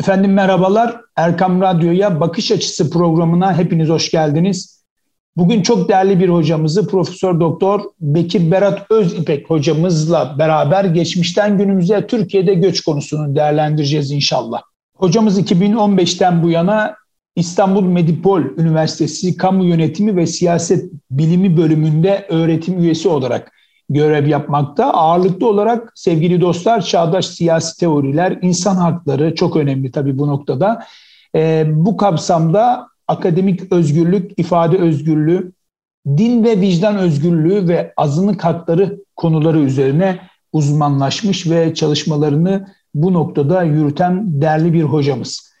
Efendim merhabalar. Erkam Radyo'ya Bakış Açısı programına hepiniz hoş geldiniz. Bugün çok değerli bir hocamızı Profesör Doktor Bekir Berat Özipek hocamızla beraber geçmişten günümüze Türkiye'de göç konusunu değerlendireceğiz inşallah. Hocamız 2015'ten bu yana İstanbul Medipol Üniversitesi Kamu Yönetimi ve Siyaset Bilimi bölümünde öğretim üyesi olarak görev yapmakta. Ağırlıklı olarak sevgili dostlar çağdaş siyasi teoriler, insan hakları çok önemli tabii bu noktada. E, bu kapsamda akademik özgürlük, ifade özgürlüğü, din ve vicdan özgürlüğü ve azınlık hakları konuları üzerine uzmanlaşmış ve çalışmalarını bu noktada yürüten değerli bir hocamız.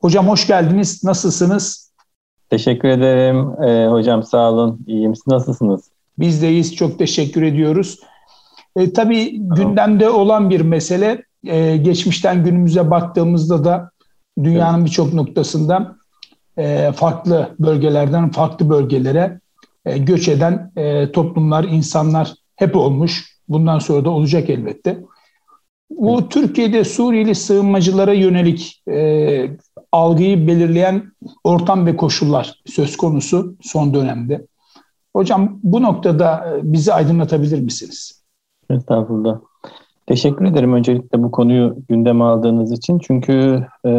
Hocam hoş geldiniz. Nasılsınız? Teşekkür ederim. Ee, hocam sağ olun. İyiyim. Nasılsınız? Bizdeyiz. Çok teşekkür ediyoruz. E, tabii gündemde olan bir mesele. E, geçmişten günümüze baktığımızda da dünyanın birçok noktasında e, farklı bölgelerden farklı bölgelere e, göç eden e, toplumlar, insanlar hep olmuş. Bundan sonra da olacak elbette. Bu evet. Türkiye'de Suriyeli sığınmacılara yönelik e, algıyı belirleyen ortam ve koşullar söz konusu son dönemde. Hocam bu noktada e, bizi aydınlatabilir misiniz? Estağfurullah. Teşekkür ederim öncelikle bu konuyu gündeme aldığınız için. Çünkü e,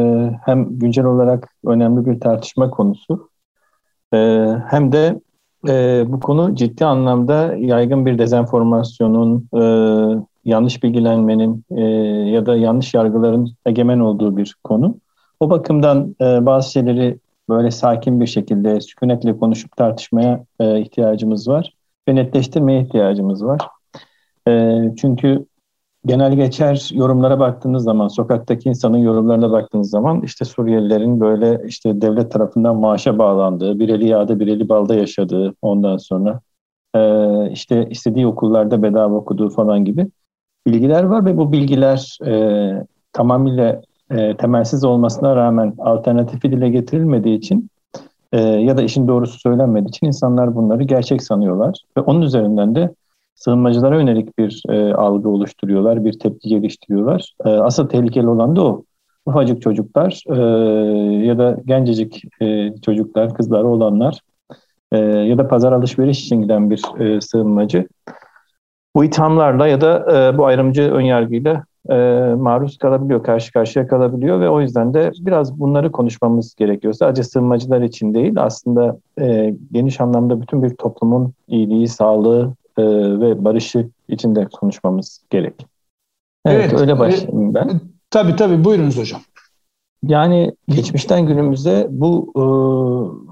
hem güncel olarak önemli bir tartışma konusu e, hem de e, bu konu ciddi anlamda yaygın bir dezenformasyonun, e, yanlış bilgilenmenin e, ya da yanlış yargıların egemen olduğu bir konu. O bakımdan e, bazı şeyleri böyle sakin bir şekilde sükunetle konuşup tartışmaya e, ihtiyacımız var ve netleştirmeye ihtiyacımız var. E, çünkü genel geçer yorumlara baktığınız zaman, sokaktaki insanın yorumlarına baktığınız zaman işte Suriyelilerin böyle işte devlet tarafından maaşa bağlandığı, bir eli yağda bir eli balda yaşadığı ondan sonra e, işte istediği okullarda bedava okuduğu falan gibi bilgiler var ve bu bilgiler e, tamamıyla e, temelsiz olmasına rağmen alternatifi dile getirilmediği için e, ya da işin doğrusu söylenmediği için insanlar bunları gerçek sanıyorlar. Ve onun üzerinden de sığınmacılara yönelik bir e, algı oluşturuyorlar, bir tepki geliştiriyorlar. E, asıl tehlikeli olan da o. Ufacık çocuklar e, ya da gencecik e, çocuklar, kızlar, olanlar e, ya da pazar alışveriş için giden bir e, sığınmacı bu ithamlarla ya da e, bu ayrımcı önyargıyla e, maruz kalabiliyor, karşı karşıya kalabiliyor ve o yüzden de biraz bunları konuşmamız gerekiyor. Sadece sığınmacılar için değil, aslında e, geniş anlamda bütün bir toplumun iyiliği, sağlığı e, ve barışı içinde konuşmamız gerek. Evet, evet öyle e, başlayayım ben. Tabii tabii, buyurunuz hocam. Yani geçmişten günümüze bu e,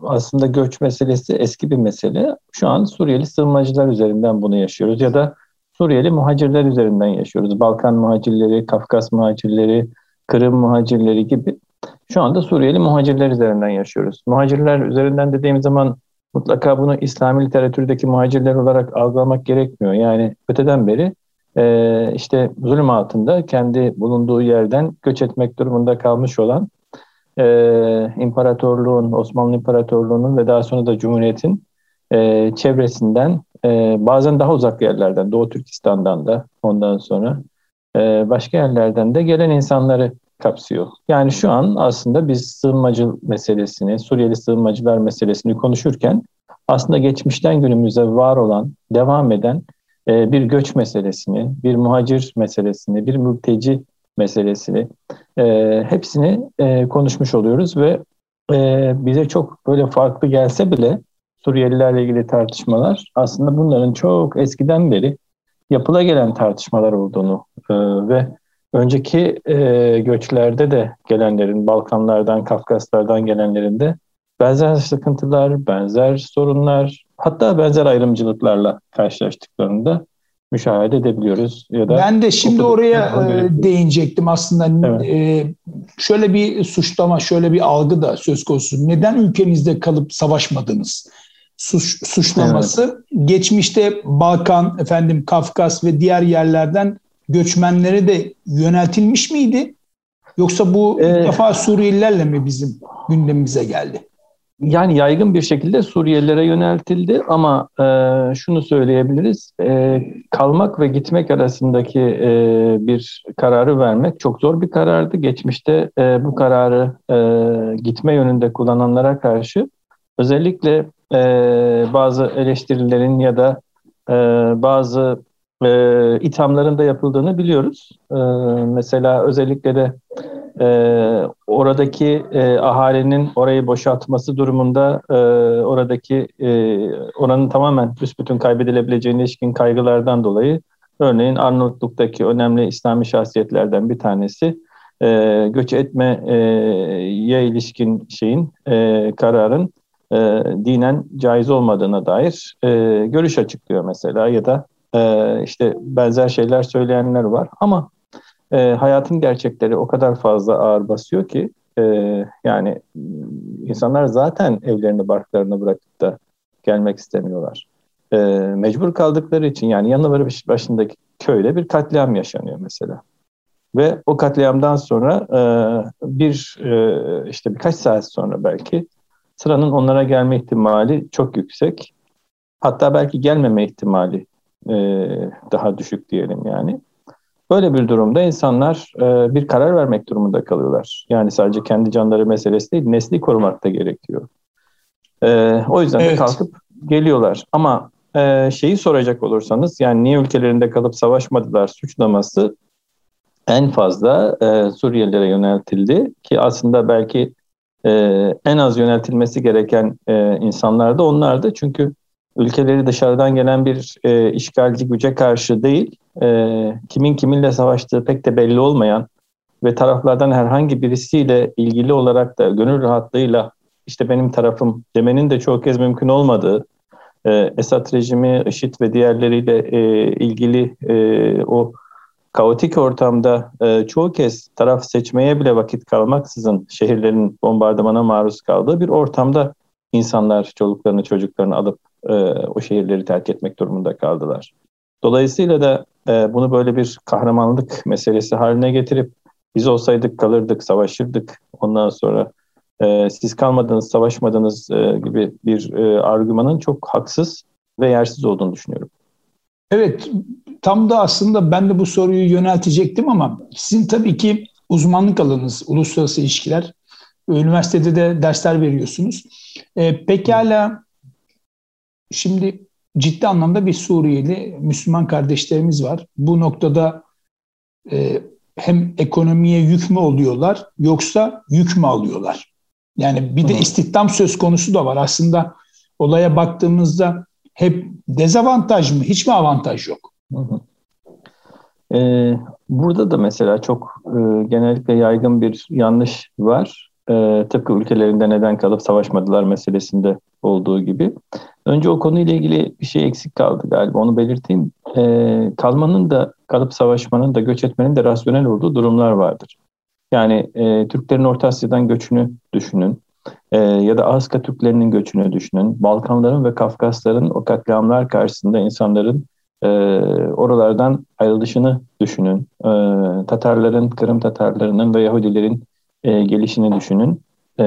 aslında göç meselesi eski bir mesele. Şu an Suriyeli sığınmacılar üzerinden bunu yaşıyoruz ya da Suriyeli muhacirler üzerinden yaşıyoruz. Balkan muhacirleri, Kafkas muhacirleri, Kırım muhacirleri gibi. Şu anda Suriyeli muhacirler üzerinden yaşıyoruz. Muhacirler üzerinden dediğim zaman mutlaka bunu İslami literatürdeki muhacirler olarak algılamak gerekmiyor. Yani öteden beri e, işte zulüm altında kendi bulunduğu yerden göç etmek durumunda kalmış olan e, imparatorluğun, Osmanlı İmparatorluğu'nun ve daha sonra da Cumhuriyet'in e, çevresinden e, bazen daha uzak yerlerden, Doğu Türkistan'dan da ondan sonra e, başka yerlerden de gelen insanları kapsıyor. Yani şu an aslında biz sığınmacı meselesini, Suriyeli sığınmacılar meselesini konuşurken aslında geçmişten günümüze var olan, devam eden e, bir göç meselesini, bir muhacir meselesini, bir mülteci meselesini e, hepsini e, konuşmuş oluyoruz ve e, bize çok böyle farklı gelse bile Suriyelilerle ilgili tartışmalar aslında bunların çok eskiden beri yapıla gelen tartışmalar olduğunu e, ve önceki e, göçlerde de gelenlerin, Balkanlardan, Kafkaslardan gelenlerin de benzer sıkıntılar, benzer sorunlar, hatta benzer ayrımcılıklarla karşılaştıklarında müşahede edebiliyoruz. Ya da ben de şimdi oraya e, değinecektim aslında. Evet. E, şöyle bir suçlama, şöyle bir algı da söz konusu. Neden ülkenizde kalıp savaşmadınız? Suç, suçlaması evet. geçmişte Balkan, efendim Kafkas ve diğer yerlerden göçmenlere de yöneltilmiş miydi? Yoksa bu ee, defa Suriyelilerle mi bizim gündemimize geldi? yani yaygın bir şekilde Suriyelilere yöneltildi ama e, şunu söyleyebiliriz. E, kalmak ve gitmek arasındaki e, bir kararı vermek çok zor bir karardı. Geçmişte e, bu kararı e, gitme yönünde kullananlara karşı özellikle e, bazı eleştirilerin ya da e, bazı e, ithamların da yapıldığını biliyoruz. E, mesela özellikle de e, oradaki e, ahalinin orayı boşaltması durumunda e, oradaki e, oranın tamamen büsbütün kaybedilebileceğine ilişkin kaygılardan dolayı örneğin Arnavutluk'taki önemli İslami şahsiyetlerden bir tanesi e, göç etmeye ilişkin şeyin e, kararın e, dinen caiz olmadığına dair e, görüş açıklıyor mesela ya da e, işte benzer şeyler söyleyenler var ama e, hayatın gerçekleri o kadar fazla ağır basıyor ki e, yani insanlar zaten evlerini barklarını bırakıp da gelmek istemiyorlar. E, mecbur kaldıkları için yani yanları başındaki köyde bir katliam yaşanıyor mesela. Ve o katliamdan sonra e, bir e, işte birkaç saat sonra belki sıranın onlara gelme ihtimali çok yüksek. Hatta belki gelmeme ihtimali e, daha düşük diyelim yani. Böyle bir durumda insanlar e, bir karar vermek durumunda kalıyorlar. Yani sadece kendi canları meselesi değil, nesli korumak da gerekiyor. E, o yüzden evet. de kalkıp geliyorlar. Ama e, şeyi soracak olursanız, yani niye ülkelerinde kalıp savaşmadılar suçlaması en fazla e, Suriyelilere yöneltildi ki aslında belki e, en az yöneltilmesi gereken e, insanlar da onlardı. Çünkü ülkeleri dışarıdan gelen bir e, işgalci güce karşı değil, e, kimin kiminle savaştığı pek de belli olmayan ve taraflardan herhangi birisiyle ilgili olarak da gönül rahatlığıyla işte benim tarafım demenin de çok kez mümkün olmadığı, e, Esad rejimi, IŞİD ve diğerleriyle e, ilgili e, o kaotik ortamda e, çoğu kez taraf seçmeye bile vakit kalmaksızın şehirlerin bombardımana maruz kaldığı bir ortamda insanlar çoluklarını çocuklarını alıp e, o şehirleri terk etmek durumunda kaldılar. Dolayısıyla da e, bunu böyle bir kahramanlık meselesi haline getirip biz olsaydık kalırdık, savaşırdık. Ondan sonra e, siz kalmadınız, savaşmadınız e, gibi bir e, argümanın çok haksız ve yersiz olduğunu düşünüyorum. Evet, tam da aslında ben de bu soruyu yöneltecektim ama sizin tabii ki uzmanlık alanınız uluslararası ilişkiler. Üniversitede de dersler veriyorsunuz. E, pekala şimdi ciddi anlamda bir Suriyeli Müslüman kardeşlerimiz var. Bu noktada e, hem ekonomiye yük mü oluyorlar yoksa yük mü alıyorlar? Yani bir de istihdam söz konusu da var. Aslında olaya baktığımızda hep dezavantaj mı, hiç mi avantaj yok? Ee, burada da mesela çok e, genellikle yaygın bir yanlış var. E, tıpkı ülkelerinde neden kalıp savaşmadılar meselesinde olduğu gibi. Önce o konuyla ilgili bir şey eksik kaldı galiba onu belirteyim. E, kalmanın da kalıp savaşmanın da göç etmenin de rasyonel olduğu durumlar vardır. Yani e, Türklerin Orta Asya'dan göçünü düşünün. E, ya da Aska Türklerinin göçünü düşünün. Balkanların ve Kafkasların o katliamlar karşısında insanların e, oralardan ayrılışını düşünün. E, Tatarların, Kırım Tatarlarının ve Yahudilerin e, gelişini düşünün. E,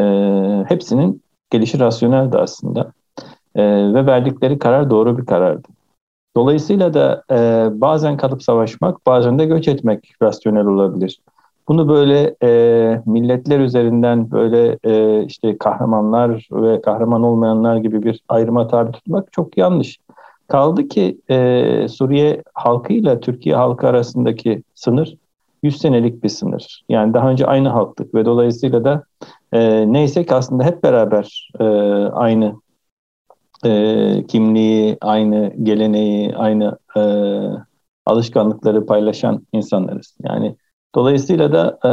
hepsinin gelişi rasyoneldi aslında. E, ve verdikleri karar doğru bir karardı. Dolayısıyla da e, bazen kalıp savaşmak, bazen de göç etmek rasyonel olabilir. Bunu böyle e, milletler üzerinden böyle e, işte kahramanlar ve kahraman olmayanlar gibi bir ayrıma tabi tutmak çok yanlış. Kaldı ki e, Suriye halkıyla Türkiye halkı arasındaki sınır 100 senelik bir sınır. Yani daha önce aynı halktık ve dolayısıyla da e, neyse ki aslında hep beraber e, aynı e, kimliği, aynı geleneği, aynı e, alışkanlıkları paylaşan insanlarız. Yani dolayısıyla da e,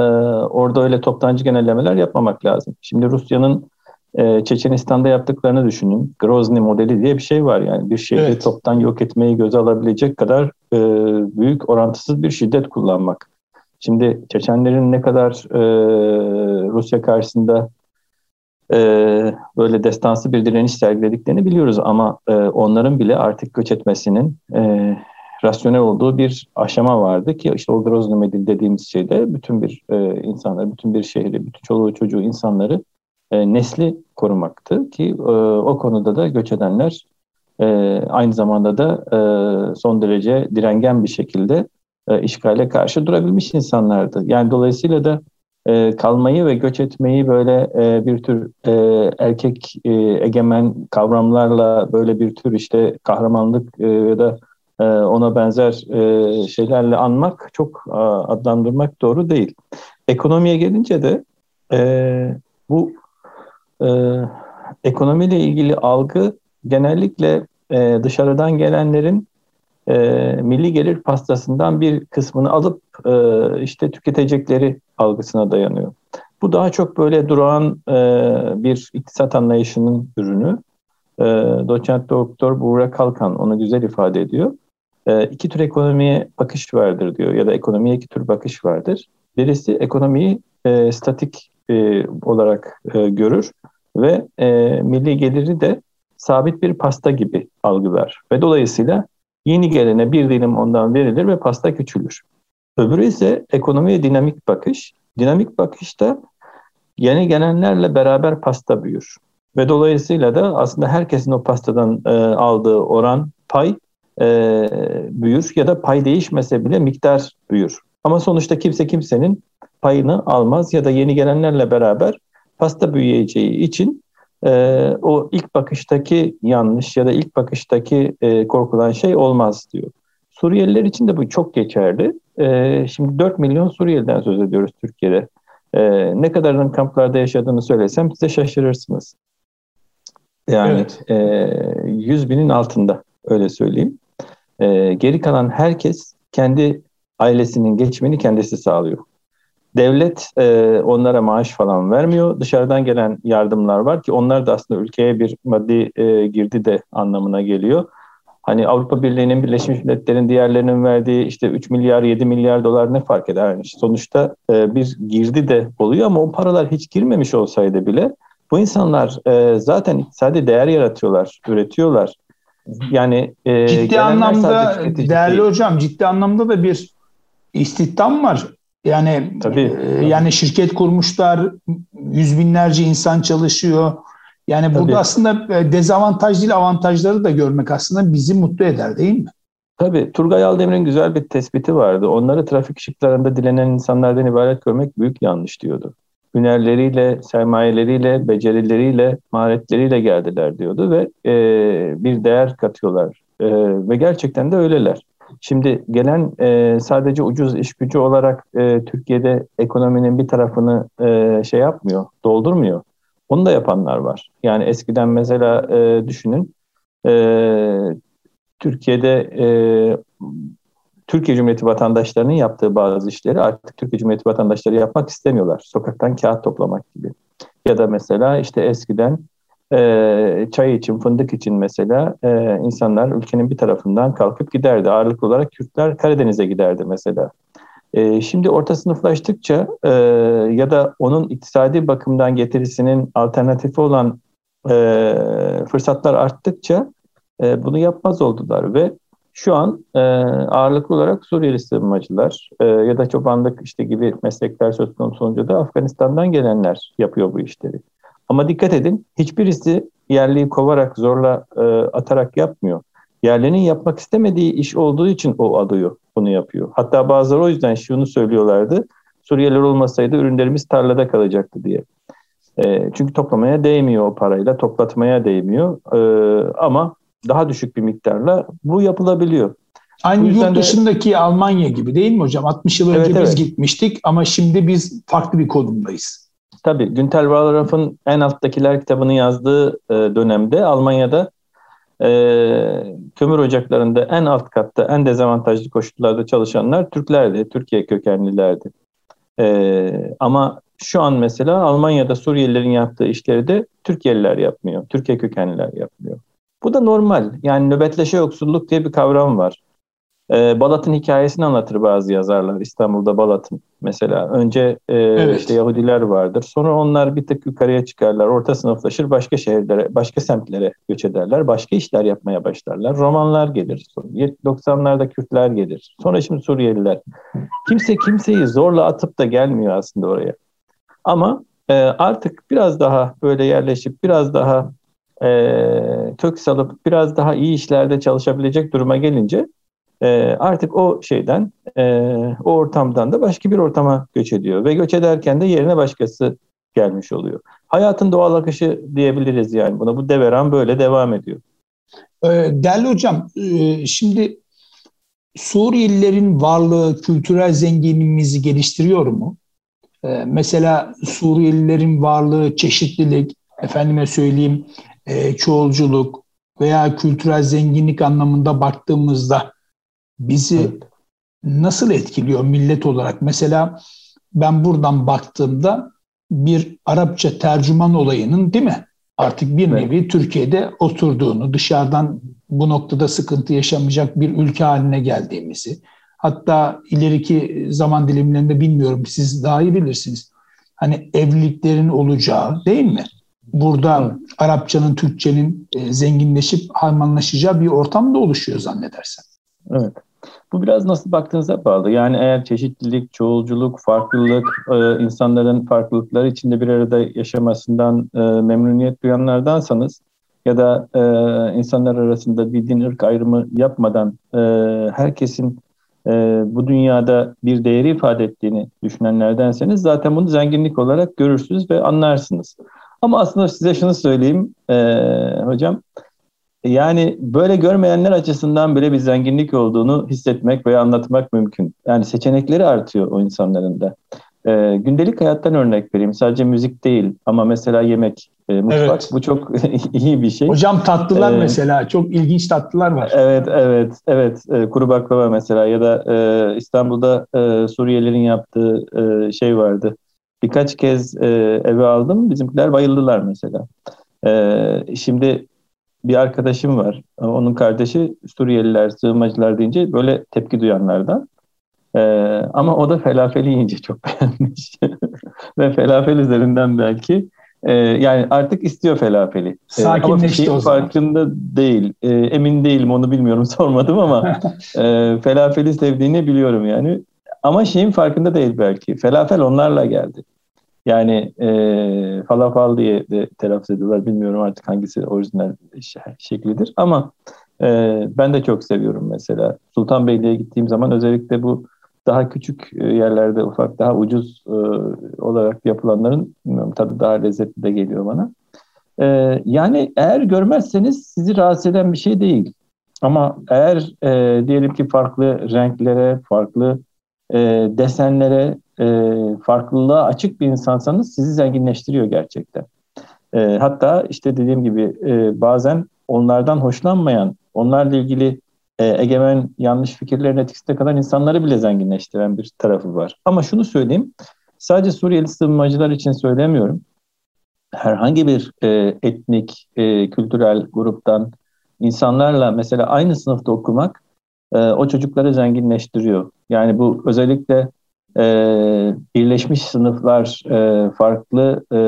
orada öyle toptancı genellemeler yapmamak lazım. Şimdi Rusya'nın e, Çeçenistan'da yaptıklarını düşünün. Grozny modeli diye bir şey var yani bir şehri evet. toptan yok etmeyi göze alabilecek kadar e, büyük orantısız bir şiddet kullanmak. Şimdi Çeçenlerin ne kadar e, Rusya karşısında e, böyle destansı bir direniş sergilediklerini biliyoruz ama e, onların bile artık göç etmesinin e, rasyonel olduğu bir aşama vardı ki işte o Grozny dediğimiz şeyde bütün bir e, insanları, bütün bir şehri, bütün çoluğu çocuğu insanları e, nesli korumaktı ki e, o konuda da göç edenler e, aynı zamanda da e, son derece direngen bir şekilde e, işgale karşı durabilmiş insanlardı. Yani dolayısıyla da e, kalmayı ve göç etmeyi böyle e, bir tür e, erkek e, egemen kavramlarla böyle bir tür işte kahramanlık e, ya da ona benzer e, şeylerle anmak çok e, adlandırmak doğru değil. Ekonomiye gelince de e, bu ekonomiyle ilgili algı genellikle dışarıdan gelenlerin milli gelir pastasından bir kısmını alıp işte tüketecekleri algısına dayanıyor. Bu daha çok böyle durağan bir iktisat anlayışının ürünü. Doçent doktor Buğra Kalkan onu güzel ifade ediyor. E, iki tür ekonomiye bakış vardır diyor ya da ekonomiye iki tür bakış vardır. Birisi ekonomiyi e, statik e, olarak e, görür ve e, milli geliri de sabit bir pasta gibi algılar ve dolayısıyla yeni gelene bir dilim ondan verilir ve pasta küçülür. Öbürü ise ekonomiye dinamik bakış. Dinamik bakışta yeni gelenlerle beraber pasta büyür. Ve dolayısıyla da aslında herkesin o pastadan e, aldığı oran, pay e, büyür ya da pay değişmese bile miktar büyür. Ama sonuçta kimse kimsenin payını almaz ya da yeni gelenlerle beraber pasta büyüyeceği için e, o ilk bakıştaki yanlış ya da ilk bakıştaki e, korkulan şey olmaz diyor. Suriyeliler için de bu çok geçerli. E, şimdi 4 milyon Suriyeliden söz ediyoruz Türkiye'de. E, ne kadarının kamplarda yaşadığını söylesem size şaşırırsınız. Yani evet. e, 100 binin altında öyle söyleyeyim. E, geri kalan herkes kendi ailesinin geçimini kendisi sağlıyor. Devlet e, onlara maaş falan vermiyor. Dışarıdan gelen yardımlar var ki onlar da aslında ülkeye bir maddi e, girdi de anlamına geliyor. Hani Avrupa Birliği'nin, Birleşmiş Milletler'in diğerlerinin verdiği işte 3 milyar, 7 milyar dolar ne fark eder? Yani sonuçta e, bir girdi de oluyor ama o paralar hiç girmemiş olsaydı bile bu insanlar e, zaten iktisadi değer yaratıyorlar, üretiyorlar. Yani e, ciddi anlamda değerli değil. hocam ciddi anlamda da bir istihdam var. Yani tabii, e, tabii. yani şirket kurmuşlar, yüz binlerce insan çalışıyor. Yani burada tabii. aslında e, dezavantaj değil avantajları da görmek aslında bizi mutlu eder değil mi? Tabii Turgay Aldemir'in güzel bir tespiti vardı. Onları trafik ışıklarında dilenen insanlardan ibaret görmek büyük yanlış diyordu. Hünerleriyle, sermayeleriyle, becerileriyle, maharetleriyle geldiler diyordu ve e, bir değer katıyorlar. E, ve gerçekten de öyleler. Şimdi gelen e, sadece ucuz iş gücü olarak e, Türkiye'de ekonominin bir tarafını e, şey yapmıyor, doldurmuyor. Onu da yapanlar var. Yani eskiden mesela e, düşünün e, Türkiye'de e, Türkiye Cumhuriyeti vatandaşlarının yaptığı bazı işleri artık Türkiye Cumhuriyeti vatandaşları yapmak istemiyorlar. Sokaktan kağıt toplamak gibi. Ya da mesela işte eskiden e, çay için, fındık için mesela e, insanlar ülkenin bir tarafından kalkıp giderdi. Ağırlıklı olarak Kürtler Karadeniz'e giderdi mesela. E, şimdi orta sınıflaştıkça e, ya da onun iktisadi bakımdan getirisinin alternatifi olan e, fırsatlar arttıkça e, bunu yapmaz oldular ve şu an e, ağırlıklı olarak Suriyeli sığınmacılar e, ya da çobanlık işte gibi meslekler söz konusu olunca da Afganistan'dan gelenler yapıyor bu işleri. Ama dikkat edin hiçbirisi yerliyi kovarak zorla e, atarak yapmıyor. Yerlinin yapmak istemediği iş olduğu için o adıyor, bunu yapıyor. Hatta bazıları o yüzden şunu söylüyorlardı. Suriyeliler olmasaydı ürünlerimiz tarlada kalacaktı diye. E, çünkü toplamaya değmiyor o parayla, toplatmaya değmiyor. E, ama daha düşük bir miktarla bu yapılabiliyor. Aynı yurt dışındaki de... Almanya gibi değil mi hocam? 60 yıl önce evet, biz gitmiştik ama şimdi biz farklı bir konumdayız. Tabii Günter Wallraff'ın en alttakiler kitabını yazdığı e, dönemde Almanya'da e, kömür ocaklarında en alt katta en dezavantajlı koşullarda çalışanlar Türklerdi, Türkiye kökenlilerdi. E, ama şu an mesela Almanya'da Suriyelilerin yaptığı işleri de Türkiye'liler yapmıyor, Türkiye kökenliler yapmıyor. Bu da normal. Yani nöbetleşe yoksulluk diye bir kavram var. Ee, Balat'ın hikayesini anlatır bazı yazarlar. İstanbul'da Balat'ın mesela. Önce e, evet. işte Yahudiler vardır. Sonra onlar bir tık yukarıya çıkarlar. Orta sınıflaşır. Başka şehirlere, başka semtlere göç ederler. Başka işler yapmaya başlarlar. Romanlar gelir. 90'larda Kürtler gelir. Sonra şimdi Suriyeliler. Kimse kimseyi zorla atıp da gelmiyor aslında oraya. Ama e, artık biraz daha böyle yerleşip biraz daha e, kök salıp biraz daha iyi işlerde çalışabilecek duruma gelince e, artık o şeyden e, o ortamdan da başka bir ortama göç ediyor ve göç ederken de yerine başkası gelmiş oluyor. Hayatın doğal akışı diyebiliriz yani buna. Bu deveran böyle devam ediyor. Ee, değerli hocam, e, şimdi Suriyelilerin varlığı kültürel zenginliğimizi geliştiriyor mu? Ee, mesela Suriyelilerin varlığı çeşitlilik, efendime söyleyeyim e, çoğulculuk veya kültürel zenginlik anlamında baktığımızda bizi evet. nasıl etkiliyor millet olarak? Mesela ben buradan baktığımda bir Arapça tercüman olayının değil mi? Artık bir nevi evet. Türkiye'de oturduğunu, dışarıdan bu noktada sıkıntı yaşamayacak bir ülke haline geldiğimizi, hatta ileriki zaman dilimlerinde bilmiyorum siz daha iyi bilirsiniz. Hani evliliklerin olacağı değil mi? Burada. Arapçanın, Türkçenin e, zenginleşip harmanlaşacağı bir ortam da oluşuyor zannedersem. Evet. Bu biraz nasıl baktığınıza bağlı. Yani eğer çeşitlilik, çoğulculuk, farklılık, e, insanların farklılıkları içinde bir arada yaşamasından e, memnuniyet duyanlardansanız ya da insanlar arasında bir din ırk ayrımı yapmadan herkesin bu dünyada bir değeri ifade ettiğini düşünenlerdenseniz zaten bunu zenginlik olarak görürsünüz ve anlarsınız. Ama aslında size şunu söyleyeyim e, hocam. Yani böyle görmeyenler açısından bile bir zenginlik olduğunu hissetmek veya anlatmak mümkün. Yani seçenekleri artıyor o insanların da. E, gündelik hayattan örnek vereyim. Sadece müzik değil ama mesela yemek, e, mutfak. Evet. Bu çok iyi bir şey. Hocam tatlılar ee, mesela çok ilginç tatlılar var. Evet, evet, evet. E, kuru baklava mesela ya da e, İstanbul'da e, Suriyelilerin yaptığı e, şey vardı. Birkaç kez e, eve aldım. Bizimkiler bayıldılar mesela. E, şimdi bir arkadaşım var. Onun kardeşi Suriyeliler, sığınmacılar deyince böyle tepki duyanlardan. Ee, ama o da felafeli yiyince çok beğenmiş. Ve felafel üzerinden belki e, yani artık istiyor felafeli. Sakinleşti ee, ama o zaman. farkında değil. E, emin değilim onu bilmiyorum sormadım ama e, felafeli sevdiğini biliyorum yani. Ama şeyin farkında değil belki. Felafel onlarla geldi. Yani e, falafal diye de telaffuz ediyorlar. Bilmiyorum artık hangisi orijinal şeklidir. Ama e, ben de çok seviyorum mesela. Sultanbeyli'ye gittiğim zaman özellikle bu daha küçük e, yerlerde ufak, daha ucuz e, olarak yapılanların bilmiyorum, tadı daha lezzetli de geliyor bana. E, yani eğer görmezseniz sizi rahatsız eden bir şey değil. Ama eğer e, diyelim ki farklı renklere, farklı e, desenlere, e, farklılığa açık bir insansanız sizi zenginleştiriyor gerçekten. E, hatta işte dediğim gibi e, bazen onlardan hoşlanmayan, onlarla ilgili e, egemen yanlış fikirlerin etkisinde kalan insanları bile zenginleştiren bir tarafı var. Ama şunu söyleyeyim, sadece Suriyeli sığınmacılar için söylemiyorum. Herhangi bir e, etnik, e, kültürel gruptan insanlarla mesela aynı sınıfta okumak e, o çocukları zenginleştiriyor. Yani bu özellikle e, birleşmiş sınıflar, e, farklı e,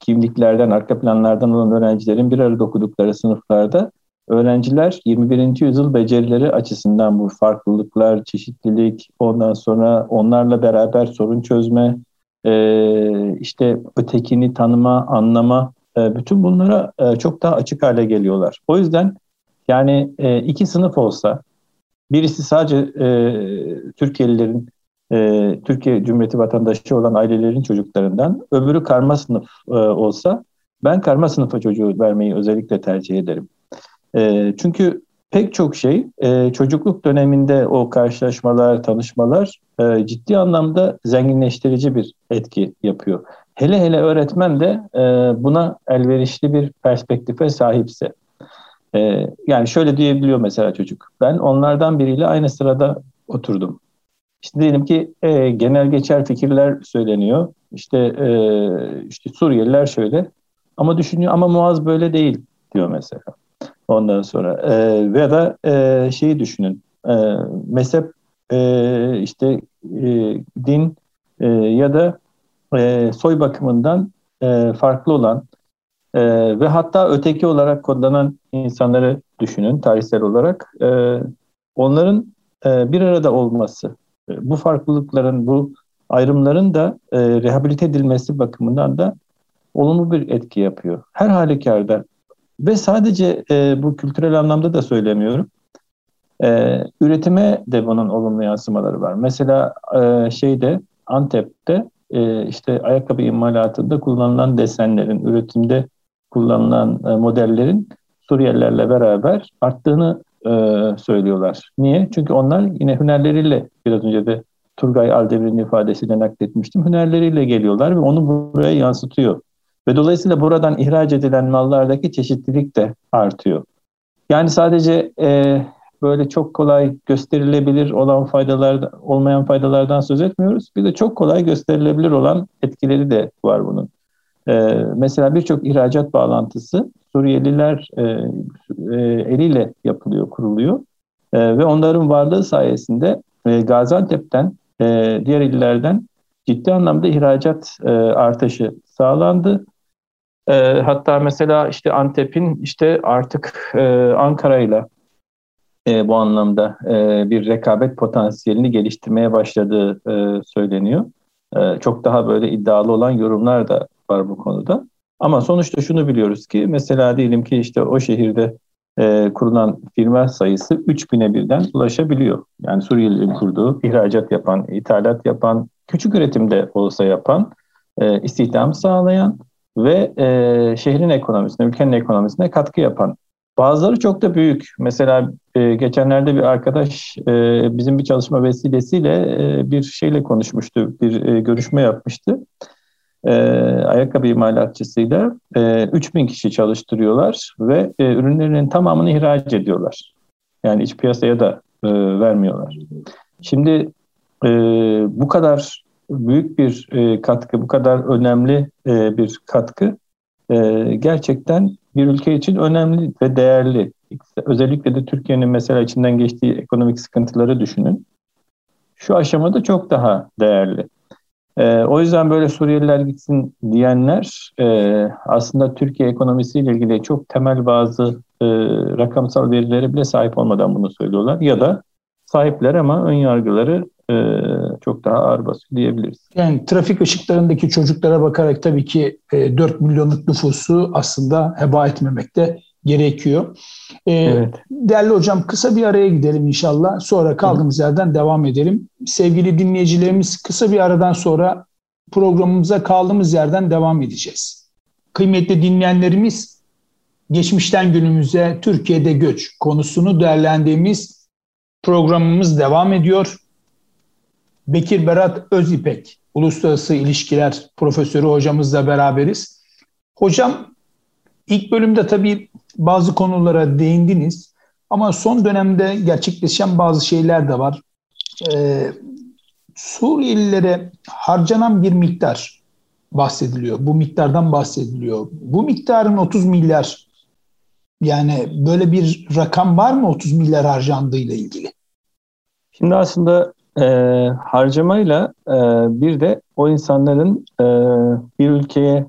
kimliklerden, arka planlardan olan öğrencilerin bir arada okudukları sınıflarda öğrenciler 21. yüzyıl becerileri açısından bu farklılıklar, çeşitlilik, ondan sonra onlarla beraber sorun çözme, e, işte ötekini tanıma, anlama, e, bütün bunlara e, çok daha açık hale geliyorlar. O yüzden yani e, iki sınıf olsa, birisi sadece e, Türkiye'lilerin, e, Türkiye Cumhuriyeti vatandaşı olan ailelerin çocuklarından, öbürü karma sınıf e, olsa, ben karma sınıfa çocuğu vermeyi özellikle tercih ederim. E, çünkü pek çok şey e, çocukluk döneminde o karşılaşmalar, tanışmalar e, ciddi anlamda zenginleştirici bir etki yapıyor. Hele hele öğretmen de e, buna elverişli bir perspektife sahipse. E, yani şöyle diyebiliyor mesela çocuk. Ben onlardan biriyle aynı sırada oturdum. İşte diyelim ki e, genel geçer fikirler söyleniyor. İşte e, işte Suriyeliler şöyle ama düşünüyor ama Muaz böyle değil diyor mesela. Ondan sonra e, veya da e, şeyi düşünün. E, mezhep e, işte e, din e, ya da e, soy bakımından e, farklı olan e, ve hatta öteki olarak kodlanan insanları düşünün tarihsel olarak. E, onların e, bir arada olması, e, bu farklılıkların, bu ayrımların da e, rehabilite edilmesi bakımından da olumlu bir etki yapıyor. Her halükarda ve sadece e, bu kültürel anlamda da söylemiyorum. E, üretime de bunun olumlu yansımaları var. Mesela e, şeyde Antep'te e, işte ayakkabı imalatında kullanılan desenlerin, üretimde kullanılan e, modellerin Suriyelilerle beraber arttığını e, söylüyorlar. Niye? Çünkü onlar yine hünerleriyle biraz önce de Turgay Aldemir'in ifadesiyle nakletmiştim. Hünerleriyle geliyorlar ve onu buraya yansıtıyor. Ve dolayısıyla buradan ihraç edilen mallardaki çeşitlilik de artıyor. Yani sadece e, böyle çok kolay gösterilebilir olan faydalar olmayan faydalardan söz etmiyoruz. Bir de çok kolay gösterilebilir olan etkileri de var bunun. E, mesela birçok ihracat bağlantısı Suriyeliler e, e, eliyle yapılıyor, kuruluyor. E, ve onların varlığı sayesinde e, Gaziantep'ten, e, diğer illerden ciddi anlamda ihracat e, artışı sağlandı. E, hatta mesela işte Antep'in işte artık e, Ankara'yla e, bu anlamda e, bir rekabet potansiyelini geliştirmeye başladığı e, söyleniyor. E, çok daha böyle iddialı olan yorumlar da var bu konuda. Ama sonuçta şunu biliyoruz ki mesela diyelim ki işte o şehirde e, kurulan firma sayısı 3000'e birden ulaşabiliyor. Yani Suriyelilerin kurduğu, ihracat yapan, ithalat yapan, küçük üretimde olsa yapan, e, istihdam sağlayan ve e, şehrin ekonomisine, ülkenin ekonomisine katkı yapan. Bazıları çok da büyük. Mesela e, geçenlerde bir arkadaş e, bizim bir çalışma vesilesiyle e, bir şeyle konuşmuştu, bir e, görüşme yapmıştı e, ayakkabı imalatçısıyla e, 3000 kişi çalıştırıyorlar ve e, ürünlerinin tamamını ihraç ediyorlar. Yani iç piyasaya da e, vermiyorlar. Şimdi e, bu kadar büyük bir e, katkı, bu kadar önemli e, bir katkı e, gerçekten bir ülke için önemli ve değerli. Özellikle de Türkiye'nin mesela içinden geçtiği ekonomik sıkıntıları düşünün. Şu aşamada çok daha değerli. E, o yüzden böyle Suriyeliler gitsin diyenler e, aslında Türkiye ekonomisiyle ilgili çok temel bazı e, rakamsal verilere bile sahip olmadan bunu söylüyorlar. Ya da sahipler ama ön yargıları e, çok daha ağır basıyor diyebiliriz. Yani trafik ışıklarındaki çocuklara bakarak tabii ki e, 4 milyonluk nüfusu aslında heba etmemekte gerekiyor. Ee, evet. Değerli hocam kısa bir araya gidelim inşallah. Sonra kaldığımız Hı. yerden devam edelim. Sevgili dinleyicilerimiz kısa bir aradan sonra programımıza kaldığımız yerden devam edeceğiz. Kıymetli dinleyenlerimiz geçmişten günümüze Türkiye'de göç konusunu değerlendiğimiz programımız devam ediyor. Bekir Berat Özipek, Uluslararası İlişkiler Profesörü hocamızla beraberiz. Hocam ilk bölümde tabii bazı konulara değindiniz ama son dönemde gerçekleşen bazı şeyler de var. Ee, Suriyelilere harcanan bir miktar bahsediliyor. Bu miktardan bahsediliyor. Bu miktarın 30 milyar yani böyle bir rakam var mı 30 milyar harcandığıyla ilgili? Şimdi aslında e, harcamayla e, bir de o insanların e, bir ülkeye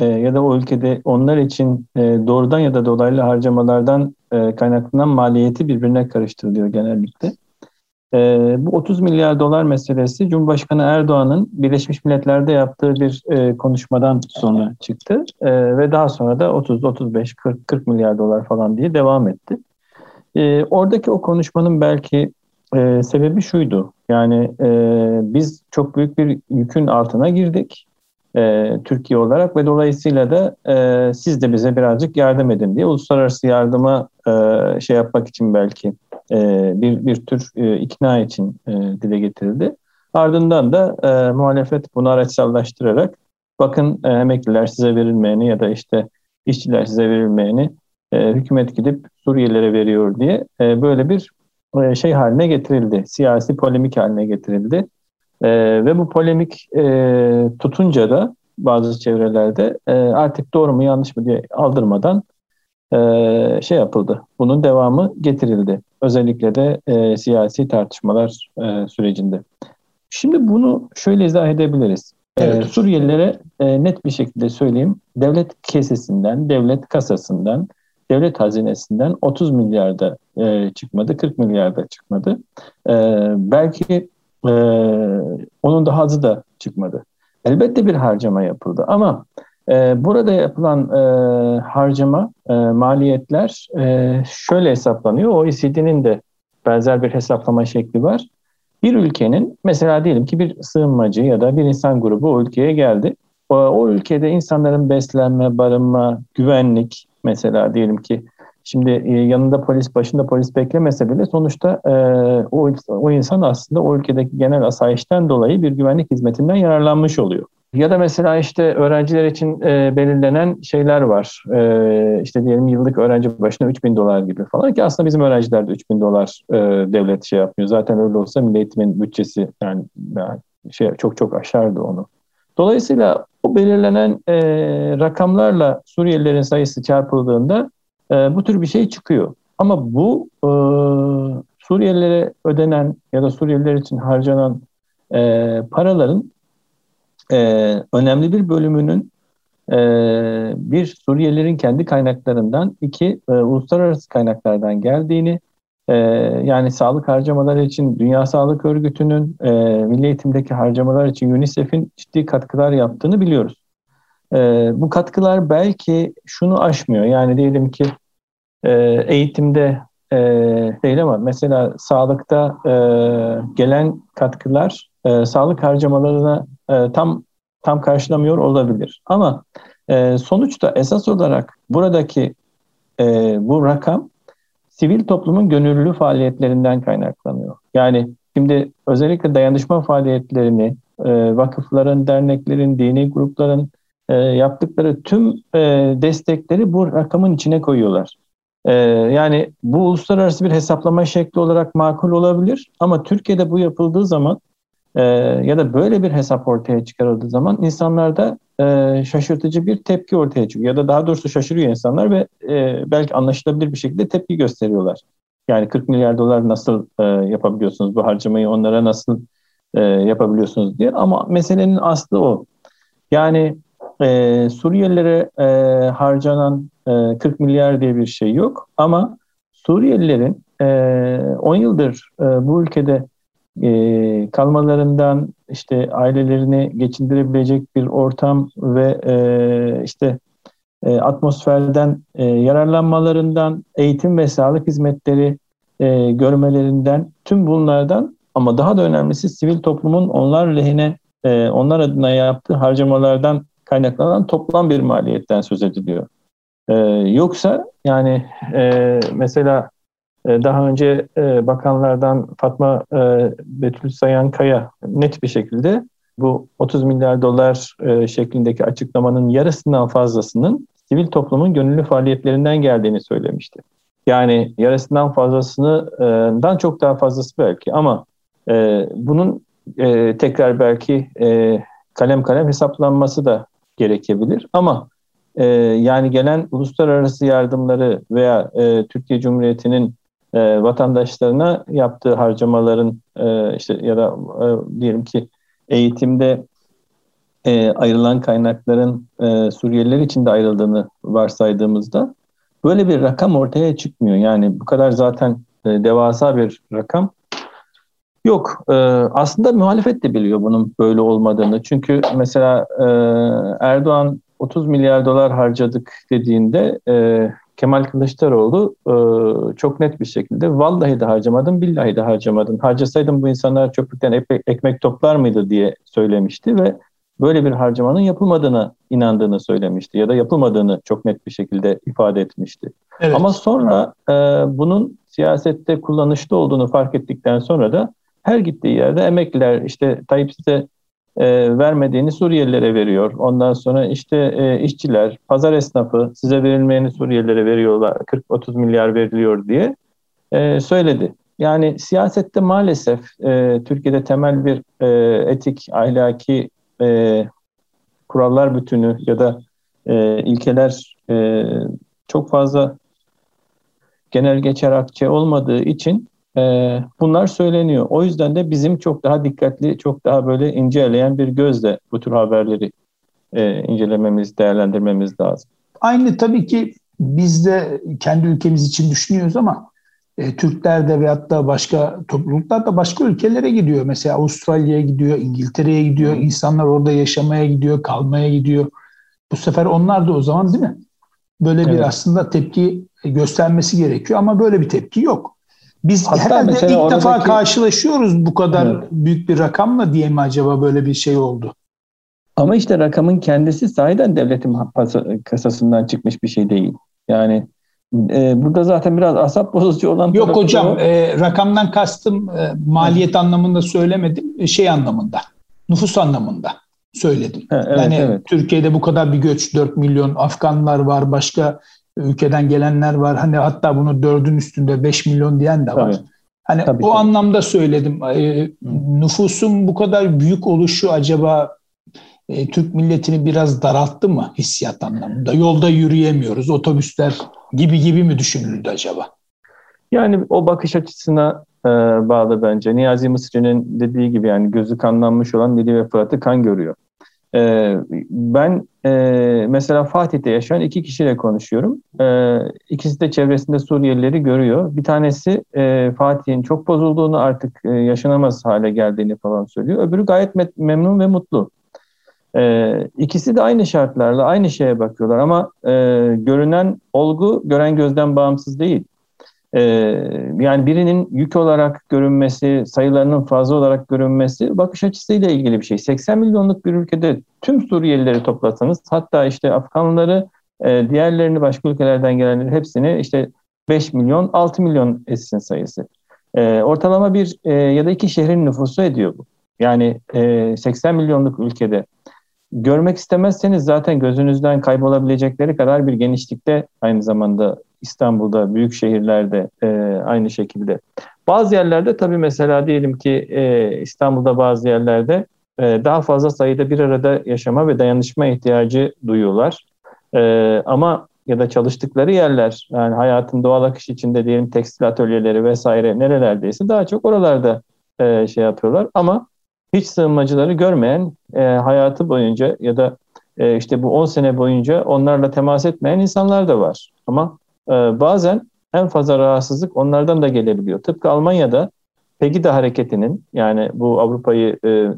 e, ya da o ülkede onlar için e, doğrudan ya da dolaylı harcamalardan e, kaynaklanan maliyeti birbirine karıştırılıyor genellikle. Bu 30 milyar dolar meselesi Cumhurbaşkanı Erdoğan'ın Birleşmiş Milletler'de yaptığı bir konuşmadan sonra çıktı ve daha sonra da 30, 35, 40, 40 milyar dolar falan diye devam etti. Oradaki o konuşmanın belki sebebi şuydu. Yani biz çok büyük bir yükün altına girdik e, Türkiye olarak ve dolayısıyla da e, siz de bize birazcık yardım edin diye uluslararası yardıma e, şey yapmak için belki e, bir bir tür e, ikna için e, dile getirildi. Ardından da e, muhalefet bunu araçsallaştırarak bakın e, emekliler size verilmeyeni ya da işte işçiler size verilmeyeni e, hükümet gidip Suriyelilere veriyor diye e, böyle bir e, şey haline getirildi. Siyasi polemik haline getirildi. E, ve bu polemik e, tutunca da bazı çevrelerde e, artık doğru mu yanlış mı diye aldırmadan e, şey yapıldı. Bunun devamı getirildi. Özellikle de e, siyasi tartışmalar e, sürecinde. Şimdi bunu şöyle izah edebiliriz. E, evet. E, Suriyelilere e, net bir şekilde söyleyeyim. Devlet kesesinden, devlet kasasından, devlet hazinesinden 30 milyarda e, çıkmadı, 40 milyarda çıkmadı. E, belki e, onun daha azı da çıkmadı. Elbette bir harcama yapıldı ama e, burada yapılan e, harcama, e, maliyetler e, şöyle hesaplanıyor. OECD'nin de benzer bir hesaplama şekli var. Bir ülkenin mesela diyelim ki bir sığınmacı ya da bir insan grubu o ülkeye geldi. O, o ülkede insanların beslenme, barınma, güvenlik mesela diyelim ki şimdi e, yanında polis, başında polis beklemese bile sonuçta e, o, o insan aslında o ülkedeki genel asayişten dolayı bir güvenlik hizmetinden yararlanmış oluyor. Ya da mesela işte öğrenciler için e, belirlenen şeyler var. E, işte diyelim yıllık öğrenci başına 3 bin dolar gibi falan ki aslında bizim öğrenciler de 3 bin dolar e, devlet şey yapmıyor. Zaten öyle olsa milli eğitimin bütçesi yani, yani şey çok çok aşardı onu. Dolayısıyla o belirlenen e, rakamlarla Suriyelilerin sayısı çarpıldığında e, bu tür bir şey çıkıyor. Ama bu e, Suriyelilere ödenen ya da Suriyeliler için harcanan e, paraların e, önemli bir bölümünün e, bir Suriyelilerin kendi kaynaklarından, iki e, uluslararası kaynaklardan geldiğini, e, yani sağlık harcamaları için Dünya Sağlık Örgütü'nün, e, milli eğitimdeki harcamalar için UNICEF'in ciddi katkılar yaptığını biliyoruz. E, bu katkılar belki şunu aşmıyor. Yani diyelim ki e, eğitimde e, değil ama mesela sağlıkta e, gelen katkılar e, sağlık harcamalarına e, tam tam karşılamıyor olabilir. Ama e, sonuçta esas olarak buradaki e, bu rakam sivil toplumun gönüllü faaliyetlerinden kaynaklanıyor. Yani şimdi özellikle dayanışma faaliyetlerini e, vakıfların, derneklerin, dini grupların e, yaptıkları tüm e, destekleri bu rakamın içine koyuyorlar. E, yani bu uluslararası bir hesaplama şekli olarak makul olabilir ama Türkiye'de bu yapıldığı zaman e, ya da böyle bir hesap ortaya çıkarıldığı zaman insanlarda e, şaşırtıcı bir tepki ortaya çıkıyor. Ya da daha doğrusu şaşırıyor insanlar ve e, belki anlaşılabilir bir şekilde tepki gösteriyorlar. Yani 40 milyar dolar nasıl e, yapabiliyorsunuz bu harcamayı onlara nasıl e, yapabiliyorsunuz diye. Ama meselenin aslı o. Yani e, Suriyelilere e, harcanan e, 40 milyar diye bir şey yok. Ama Suriyelilerin e, 10 yıldır e, bu ülkede e, kalmalarından işte ailelerini geçindirebilecek bir ortam ve e, işte e, atmosferden e, yararlanmalarından, eğitim ve sağlık hizmetleri e, görmelerinden, tüm bunlardan ama daha da önemlisi sivil toplumun onlar lehine, e, onlar adına yaptığı harcamalardan kaynaklanan toplam bir maliyetten söz ediliyor. E, yoksa yani e, mesela ee, daha önce e, bakanlardan Fatma e, Betül Sayan Kaya net bir şekilde bu 30 milyar dolar e, şeklindeki açıklamanın yarısından fazlasının sivil toplumun gönüllü faaliyetlerinden geldiğini söylemişti. Yani yarısından fazlasından çok daha fazlası belki ama bunun tekrar belki kalem kalem hesaplanması da gerekebilir. Ama yani gelen uluslararası yardımları veya Türkiye Cumhuriyeti'nin e, vatandaşlarına yaptığı harcamaların e, işte ya da e, diyelim ki eğitimde e, ayrılan kaynakların e, Suriyeliler için de ayrıldığını varsaydığımızda böyle bir rakam ortaya çıkmıyor. Yani bu kadar zaten e, devasa bir rakam yok. E, aslında muhalefet de biliyor bunun böyle olmadığını. Çünkü mesela e, Erdoğan 30 milyar dolar harcadık dediğinde e, Kemal Kılıçdaroğlu e, çok net bir şekilde vallahi de harcamadım, billahi de harcamadım. Harcasaydım bu insanlar çöplükten ekmek, ekmek toplar mıydı diye söylemişti ve böyle bir harcamanın yapılmadığını inandığını söylemişti ya da yapılmadığını çok net bir şekilde ifade etmişti. Evet. Ama sonra e, bunun siyasette kullanışlı olduğunu fark ettikten sonra da her gittiği yerde emekliler işte Tayyip size e, vermediğini Suriyelilere veriyor. Ondan sonra işte e, işçiler, pazar esnafı size verilmeyeni Suriyelilere veriyorlar. 40-30 milyar veriliyor diye e, söyledi. Yani siyasette maalesef e, Türkiye'de temel bir e, etik, ahlaki e, kurallar bütünü ya da e, ilkeler e, çok fazla genel geçer akçe olmadığı için e, bunlar söyleniyor. O yüzden de bizim çok daha dikkatli, çok daha böyle inceleyen bir gözle bu tür haberleri e, incelememiz, değerlendirmemiz lazım. Aynı tabii ki biz de kendi ülkemiz için düşünüyoruz ama e, Türkler de veyahut da başka topluluklar da başka ülkelere gidiyor. Mesela Avustralya'ya gidiyor, İngiltere'ye gidiyor. İnsanlar orada yaşamaya gidiyor, kalmaya gidiyor. Bu sefer onlar da o zaman değil mi? Böyle evet. bir aslında tepki göstermesi gerekiyor ama böyle bir tepki yok. Biz Hatta herhalde ilk oradaki... defa karşılaşıyoruz bu kadar evet. büyük bir rakamla diye mi acaba böyle bir şey oldu? Ama işte rakamın kendisi sahiden devletin kasasından çıkmış bir şey değil. Yani e, burada zaten biraz asap bozucu olan... Yok hocam e, rakamdan kastım e, maliyet evet. anlamında söylemedim. E, şey anlamında, nüfus anlamında söyledim. Ha, evet, yani evet. Türkiye'de bu kadar bir göç 4 milyon Afganlar var, başka ülkeden gelenler var. Hani hatta bunu dördün üstünde 5 milyon diyen de var. Tabii. Hani tabii, o tabii. anlamda söyledim. E, nüfusun bu kadar büyük oluşu acaba e, Türk milletini biraz daralttı mı hissiyat anlamında? Yolda yürüyemiyoruz, otobüsler gibi gibi mi düşünüldü acaba? Yani o bakış açısına e, bağlı bence. Niyazi Mısri'nin dediği gibi yani gözü kanlanmış olan Nili ve Fırat'ı kan görüyor. E, ben e, mesela Fatih'te yaşayan iki kişiyle konuşuyorum. E, ikisi de çevresinde Suriyelileri görüyor. Bir tanesi e, Fatih'in çok bozulduğunu artık e, yaşanamaz hale geldiğini falan söylüyor. Öbürü gayet memnun ve mutlu. E, ikisi de aynı şartlarla aynı şeye bakıyorlar ama e, görünen olgu gören gözden bağımsız değil. E, yani birinin yük olarak görünmesi, sayılarının fazla olarak görünmesi bakış açısıyla ilgili bir şey. 80 milyonluk bir ülkede tüm Suriyelileri toplasanız hatta işte Afganları, e, diğerlerini başka ülkelerden gelenleri hepsini işte 5 milyon, 6 milyon etsin sayısı. E, ortalama bir e, ya da iki şehrin nüfusu ediyor bu. Yani e, 80 milyonluk ülkede görmek istemezseniz zaten gözünüzden kaybolabilecekleri kadar bir genişlikte aynı zamanda İstanbul'da, büyük şehirlerde e, aynı şekilde. Bazı yerlerde tabii mesela diyelim ki e, İstanbul'da bazı yerlerde e, daha fazla sayıda bir arada yaşama ve dayanışma ihtiyacı duyuyorlar. E, ama ya da çalıştıkları yerler yani hayatın doğal akış içinde diyelim tekstil atölyeleri vesaire nerelerdeyse daha çok oralarda e, şey yapıyorlar. Ama hiç sığınmacıları görmeyen e, hayatı boyunca ya da e, işte bu 10 sene boyunca onlarla temas etmeyen insanlar da var. Ama bazen en fazla rahatsızlık onlardan da gelebiliyor. Tıpkı Almanya'da Pegida hareketinin yani bu Avrupa'yı e,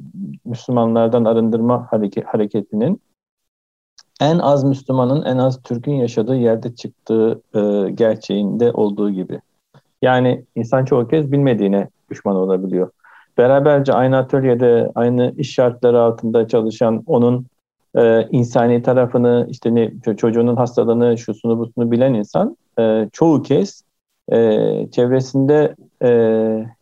Müslümanlardan arındırma hareke, hareketinin en az Müslümanın en az Türk'ün yaşadığı yerde çıktığı e, gerçeğinde olduğu gibi. Yani insan çoğu kez bilmediğine düşman olabiliyor beraberce aynı atölyede, aynı iş şartları altında çalışan onun e, insani tarafını, işte ne çocuğunun hastalığını, şusunu busunu bilen insan e, çoğu kez e, çevresinde e,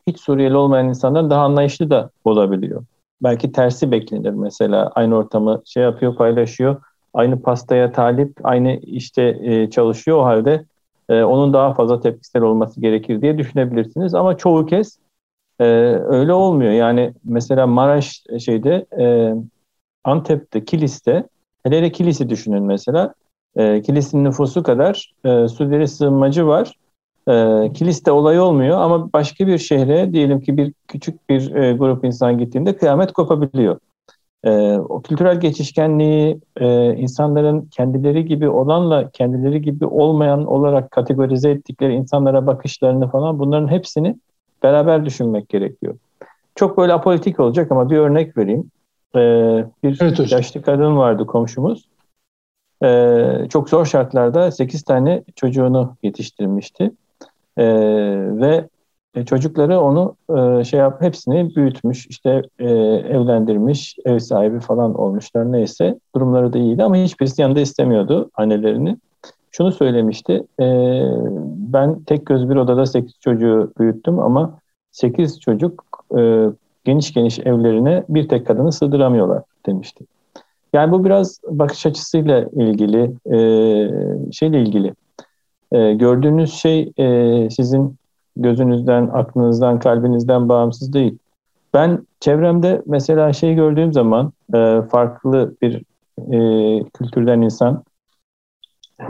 hiç Suriyeli olmayan insandan daha anlayışlı da olabiliyor. Belki tersi beklenir mesela. Aynı ortamı şey yapıyor, paylaşıyor. Aynı pastaya talip, aynı işte e, çalışıyor o halde e, onun daha fazla tepkisel olması gerekir diye düşünebilirsiniz. Ama çoğu kez ee, öyle olmuyor. Yani mesela Maraş şeyde e, Antep'te, Kilis'te hele hele Kilis'i düşünün mesela. E, Kilis'in nüfusu kadar e, Suriyeli sığınmacı var. E, Kilis'te olay olmuyor ama başka bir şehre diyelim ki bir küçük bir e, grup insan gittiğinde kıyamet kopabiliyor. E, o kültürel geçişkenliği e, insanların kendileri gibi olanla kendileri gibi olmayan olarak kategorize ettikleri insanlara bakışlarını falan bunların hepsini beraber düşünmek gerekiyor. Çok böyle apolitik olacak ama bir örnek vereyim. Ee, bir evet, yaşlı kadın vardı komşumuz. Ee, çok zor şartlarda 8 tane çocuğunu yetiştirmişti. Ee, ve e, çocukları onu e, şey yap hepsini büyütmüş, işte e, evlendirmiş, ev sahibi falan olmuşlar neyse. Durumları da iyiydi ama hiçbirisi yanında istemiyordu annelerini. Şunu söylemişti, e, ben tek göz bir odada 8 çocuğu büyüttüm ama 8 çocuk e, geniş geniş evlerine bir tek kadını sığdıramıyorlar demişti. Yani bu biraz bakış açısıyla ilgili, e, şeyle ilgili. E, gördüğünüz şey e, sizin gözünüzden, aklınızdan, kalbinizden bağımsız değil. Ben çevremde mesela şey gördüğüm zaman e, farklı bir e, kültürden insan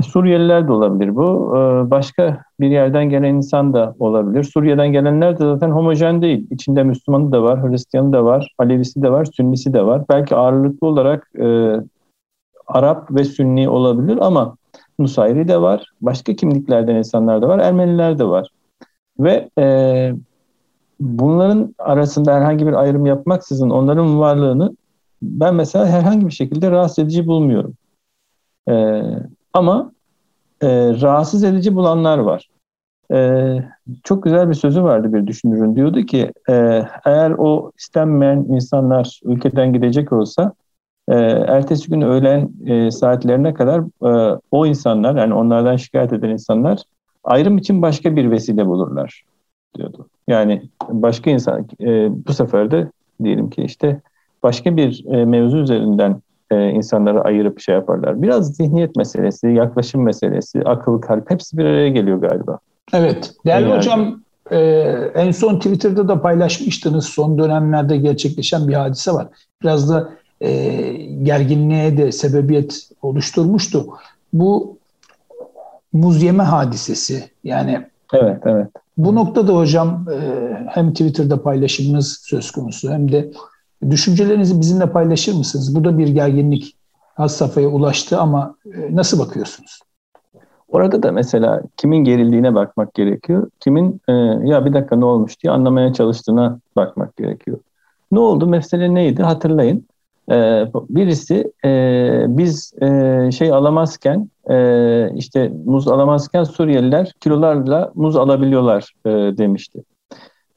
Suriyeliler de olabilir bu. Ee, başka bir yerden gelen insan da olabilir. Suriye'den gelenler de zaten homojen değil. İçinde Müslümanı da var, Hristiyanı da var, Alevisi de var, Sünnisi de var. Belki ağırlıklı olarak e, Arap ve Sünni olabilir ama Nusayri de var. Başka kimliklerden insanlar da var. Ermeniler de var. Ve e, bunların arasında herhangi bir ayrım yapmaksızın onların varlığını ben mesela herhangi bir şekilde rahatsız edici bulmuyorum. E, ama e, rahatsız edici bulanlar var. E, çok güzel bir sözü vardı bir düşünürün. Diyordu ki e, eğer o istenmeyen insanlar ülkeden gidecek olsa e, ertesi gün öğlen e, saatlerine kadar e, o insanlar yani onlardan şikayet eden insanlar ayrım için başka bir vesile bulurlar diyordu. Yani başka insan e, bu sefer de diyelim ki işte başka bir e, mevzu üzerinden e, insanları ayırıp şey yaparlar. Biraz zihniyet meselesi, yaklaşım meselesi, akıl, kalp hepsi bir araya geliyor galiba. Evet. Değerli yani. hocam e, en son Twitter'da da paylaşmıştınız. Son dönemlerde gerçekleşen bir hadise var. Biraz da e, gerginliğe de sebebiyet oluşturmuştu. Bu muz yeme hadisesi yani Evet, evet. Bu noktada hocam e, hem Twitter'da paylaşımınız söz konusu hem de düşüncelerinizi bizimle paylaşır mısınız? Bu da bir gerginlik az safhaya ulaştı ama e, nasıl bakıyorsunuz? Orada da mesela kimin gerildiğine bakmak gerekiyor. Kimin e, ya bir dakika ne olmuş diye anlamaya çalıştığına bakmak gerekiyor. Ne oldu? Mesele neydi? Hatırlayın. E, birisi e, biz e, şey alamazken e, işte muz alamazken Suriyeliler kilolarla muz alabiliyorlar e, demişti.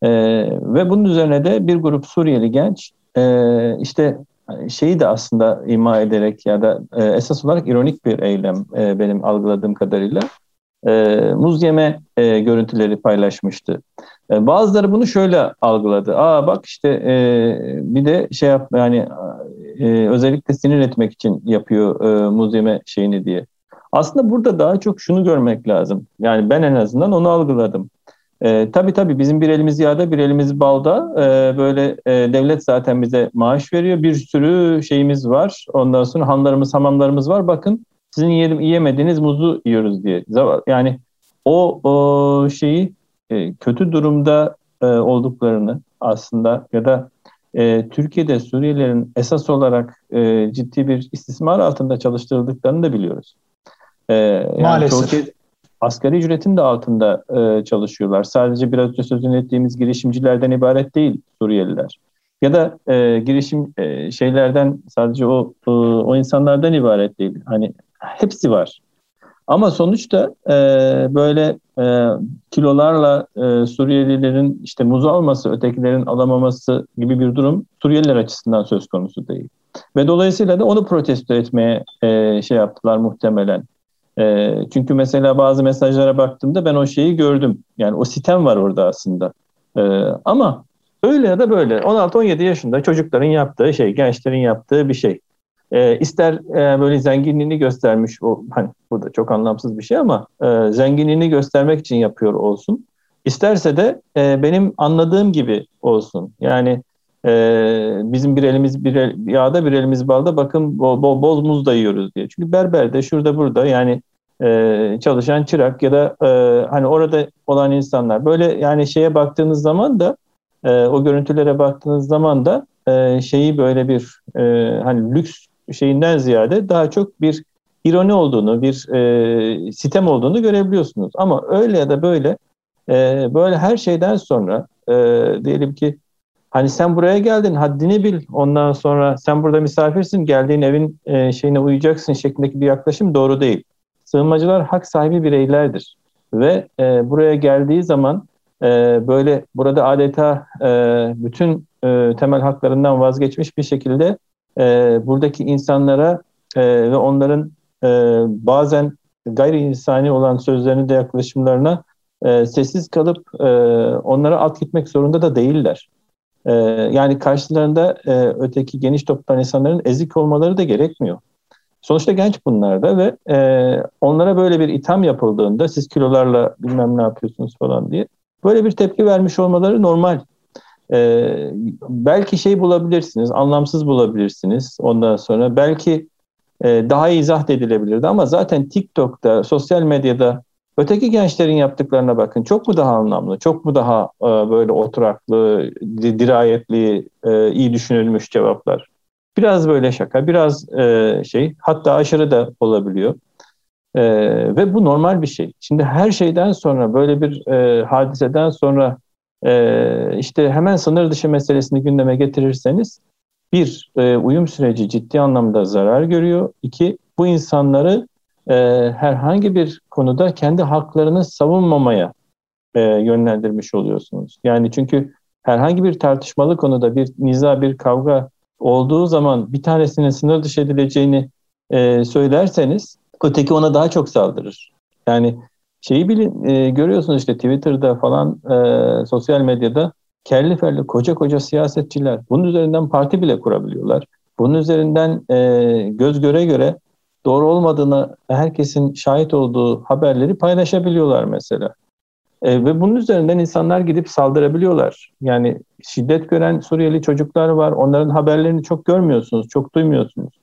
E, ve bunun üzerine de bir grup Suriyeli genç e, işte şeyi de aslında ima ederek ya da e, esas olarak ironik bir eylem e, benim algıladığım kadarıyla e, muz yeme e, görüntüleri paylaşmıştı. E, bazıları bunu şöyle algıladı. Aa bak işte e, bir de şey yap yani e, özellikle sinir etmek için yapıyor e, muz yeme şeyini diye. Aslında burada daha çok şunu görmek lazım. Yani ben en azından onu algıladım. E, tabii tabii. Bizim bir elimiz yağda bir elimiz balda. E, böyle e, devlet zaten bize maaş veriyor. Bir sürü şeyimiz var. Ondan sonra hanlarımız hamamlarımız var. Bakın sizin yiyelim, yiyemediğiniz muzu yiyoruz diye. Yani o, o şeyi e, kötü durumda e, olduklarını aslında ya da e, Türkiye'de Suriyelilerin esas olarak e, ciddi bir istismar altında çalıştırıldıklarını da biliyoruz. E, yani Maalesef asgari ücretin de altında e, çalışıyorlar. Sadece biraz önce sözünü ettiğimiz girişimcilerden ibaret değil Suriyeliler. Ya da e, girişim e, şeylerden sadece o e, o insanlardan ibaret değil. Hani hepsi var. Ama sonuçta e, böyle e, kilolarla e, Suriyelilerin işte muzu alması, ötekilerin alamaması gibi bir durum Suriyeliler açısından söz konusu değil. Ve dolayısıyla da onu protesto etmeye e, şey yaptılar muhtemelen. E, çünkü mesela bazı mesajlara baktığımda ben o şeyi gördüm. Yani o sitem var orada aslında. E, ama öyle ya da böyle 16-17 yaşında çocukların yaptığı şey, gençlerin yaptığı bir şey. E, ister e, böyle zenginliğini göstermiş, o hani bu da çok anlamsız bir şey ama e, zenginliğini göstermek için yapıyor olsun. İsterse de e, benim anladığım gibi olsun. Yani e, bizim bir elimiz bir el, yağda bir elimiz balda bakın bol, bol, bol muz da yiyoruz diye. Çünkü berberde şurada burada yani e, çalışan çırak ya da e, hani orada olan insanlar böyle yani şeye baktığınız zaman da e, o görüntülere baktığınız zaman da e, şeyi böyle bir e, hani lüks şeyinden ziyade daha çok bir ironi olduğunu, bir e, sitem olduğunu görebiliyorsunuz. Ama öyle ya da böyle e, böyle her şeyden sonra e, diyelim ki Hani sen buraya geldin haddini bil ondan sonra sen burada misafirsin geldiğin evin e, şeyine uyacaksın şeklindeki bir yaklaşım doğru değil. Sığınmacılar hak sahibi bireylerdir ve e, buraya geldiği zaman e, böyle burada adeta e, bütün e, temel haklarından vazgeçmiş bir şekilde e, buradaki insanlara e, ve onların e, bazen gayri insani olan sözlerini de yaklaşımlarına e, sessiz kalıp e, onlara alt gitmek zorunda da değiller. E, yani karşılarında e, öteki geniş toptan insanların ezik olmaları da gerekmiyor. Sonuçta genç bunlar da ve e, onlara böyle bir itham yapıldığında siz kilolarla bilmem ne yapıyorsunuz falan diye böyle bir tepki vermiş olmaları normal. E, belki şey bulabilirsiniz, anlamsız bulabilirsiniz ondan sonra. Belki e, daha izah edilebilirdi ama zaten TikTok'ta, sosyal medyada Öteki gençlerin yaptıklarına bakın. Çok mu daha anlamlı, çok mu daha e, böyle oturaklı, dirayetli, e, iyi düşünülmüş cevaplar? Biraz böyle şaka, biraz e, şey, hatta aşırı da olabiliyor. E, ve bu normal bir şey. Şimdi her şeyden sonra böyle bir e, hadiseden sonra e, işte hemen sınır dışı meselesini gündeme getirirseniz bir, e, uyum süreci ciddi anlamda zarar görüyor. İki, bu insanları e, herhangi bir konuda kendi haklarını savunmamaya e, yönlendirmiş oluyorsunuz. Yani çünkü herhangi bir tartışmalı konuda bir niza, bir kavga olduğu zaman bir tanesinin sınır dışı edileceğini e, söylerseniz öteki ona daha çok saldırır. Yani şeyi bilin, e, görüyorsunuz işte Twitter'da falan e, sosyal medyada kelli felli koca koca siyasetçiler bunun üzerinden parti bile kurabiliyorlar. Bunun üzerinden e, göz göre göre doğru olmadığını herkesin şahit olduğu haberleri paylaşabiliyorlar mesela. E, ve bunun üzerinden insanlar gidip saldırabiliyorlar. Yani şiddet gören Suriyeli çocuklar var. Onların haberlerini çok görmüyorsunuz, çok duymuyorsunuz.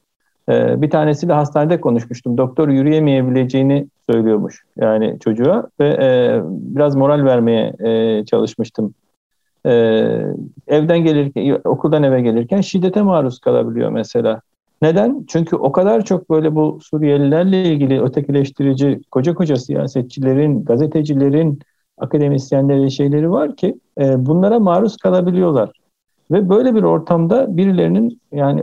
E, bir tanesiyle hastanede konuşmuştum. Doktor yürüyemeyebileceğini söylüyormuş yani çocuğa ve e, biraz moral vermeye e, çalışmıştım. E, evden gelirken, okuldan eve gelirken şiddete maruz kalabiliyor mesela. Neden? Çünkü o kadar çok böyle bu Suriyelilerle ilgili ötekileştirici koca koca siyasetçilerin, gazetecilerin, akademisyenlerin şeyleri var ki e, bunlara maruz kalabiliyorlar. Ve böyle bir ortamda birilerinin yani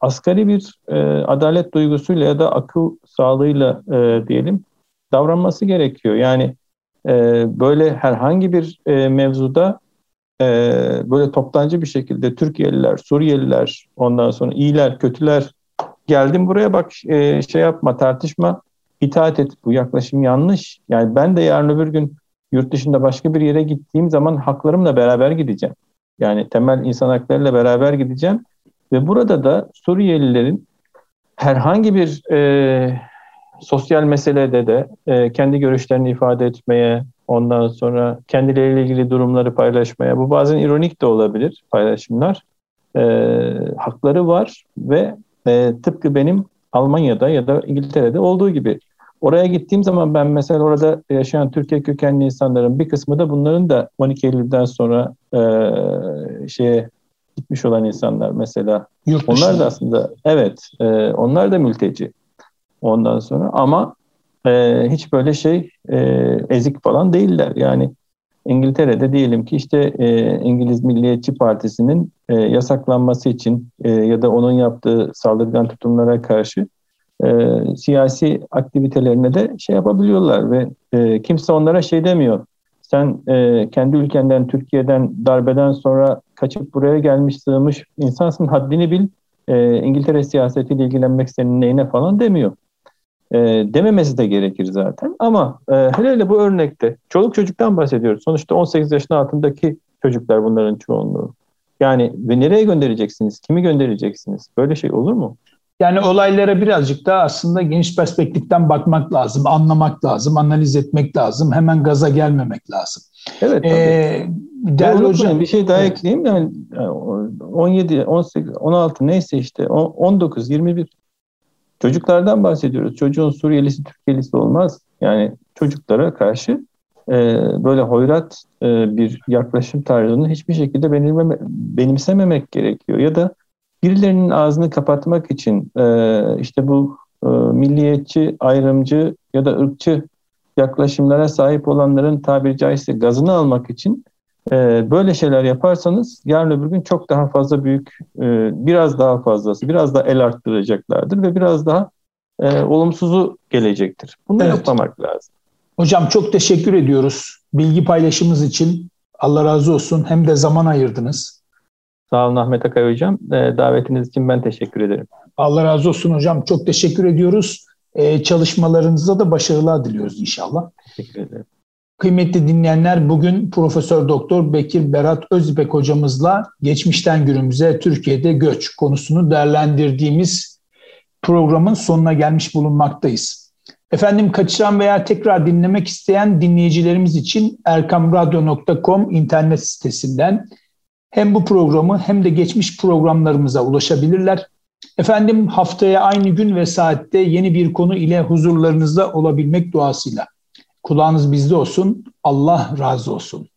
asgari bir e, adalet duygusuyla ya da akıl sağlığıyla e, diyelim davranması gerekiyor. Yani e, böyle herhangi bir e, mevzuda e, böyle toptancı bir şekilde Türkiye'liler, Suriyeliler, ondan sonra iyiler, kötüler geldim buraya bak e, şey yapma tartışma itaat et bu yaklaşım yanlış. Yani ben de yarın öbür gün yurt dışında başka bir yere gittiğim zaman haklarımla beraber gideceğim. Yani temel insan haklarıyla beraber gideceğim. Ve burada da Suriyelilerin herhangi bir e, sosyal meselede de e, kendi görüşlerini ifade etmeye, ondan sonra kendileriyle ilgili durumları paylaşmaya, bu bazen ironik de olabilir paylaşımlar, e, hakları var ve e, tıpkı benim Almanya'da ya da İngiltere'de olduğu gibi. Oraya gittiğim zaman ben mesela orada yaşayan Türkiye kökenli insanların bir kısmı da bunların da 12 Eylül'den sonra e, şeye gitmiş olan insanlar mesela. Yurt onlar da aslında evet e, onlar da mülteci. Ondan sonra ama e, hiç böyle şey e, ezik falan değiller. Yani İngiltere'de diyelim ki işte e, İngiliz Milliyetçi Partisi'nin e, yasaklanması için e, ya da onun yaptığı saldırgan tutumlara karşı e, siyasi aktivitelerine de şey yapabiliyorlar ve e, kimse onlara şey demiyor. Sen e, kendi ülkenden, Türkiye'den darbeden sonra kaçıp buraya gelmiş, sığmış insansın, haddini bil. E, İngiltere siyasetiyle ilgilenmek senin neyine falan demiyor. E, dememesi de gerekir zaten. Ama e, hele hele bu örnekte çoluk çocuktan bahsediyoruz. Sonuçta 18 yaşın altındaki çocuklar bunların çoğunluğu. Yani ve nereye göndereceksiniz? Kimi göndereceksiniz? Böyle şey olur mu? Yani olaylara birazcık daha aslında geniş perspektiften bakmak lazım, anlamak lazım, analiz etmek lazım. Hemen gaza gelmemek lazım. Evet. Ee, değerli hocam bir şey daha evet. ekleyeyim. Yani 17, 18, 16 neyse işte 19, 21 çocuklardan bahsediyoruz. Çocuğun Suriyelisi, Türkiye'lisi olmaz. Yani çocuklara karşı e, böyle hoyrat e, bir yaklaşım tarzını hiçbir şekilde benimsememek gerekiyor. Ya da birilerinin ağzını kapatmak için e, işte bu e, milliyetçi, ayrımcı ya da ırkçı yaklaşımlara sahip olanların tabiri caizse gazını almak için e, böyle şeyler yaparsanız yarın öbür gün çok daha fazla büyük, e, biraz daha fazlası, biraz daha el arttıracaklardır ve biraz daha e, olumsuzu gelecektir. Bunu evet. yapmamak lazım. Hocam çok teşekkür ediyoruz bilgi paylaşımınız için. Allah razı olsun. Hem de zaman ayırdınız. Sağ olun Ahmet Akay Hocam. E, davetiniz için ben teşekkür ederim. Allah razı olsun hocam. Çok teşekkür ediyoruz. E, çalışmalarınızda da başarılar diliyoruz inşallah. Teşekkür ederim. Kıymetli dinleyenler bugün Profesör Doktor Bekir Berat Özipek hocamızla geçmişten günümüze Türkiye'de göç konusunu değerlendirdiğimiz programın sonuna gelmiş bulunmaktayız. Efendim kaçıran veya tekrar dinlemek isteyen dinleyicilerimiz için erkamradyo.com internet sitesinden hem bu programı hem de geçmiş programlarımıza ulaşabilirler. Efendim haftaya aynı gün ve saatte yeni bir konu ile huzurlarınızda olabilmek duasıyla. Kulağınız bizde olsun. Allah razı olsun.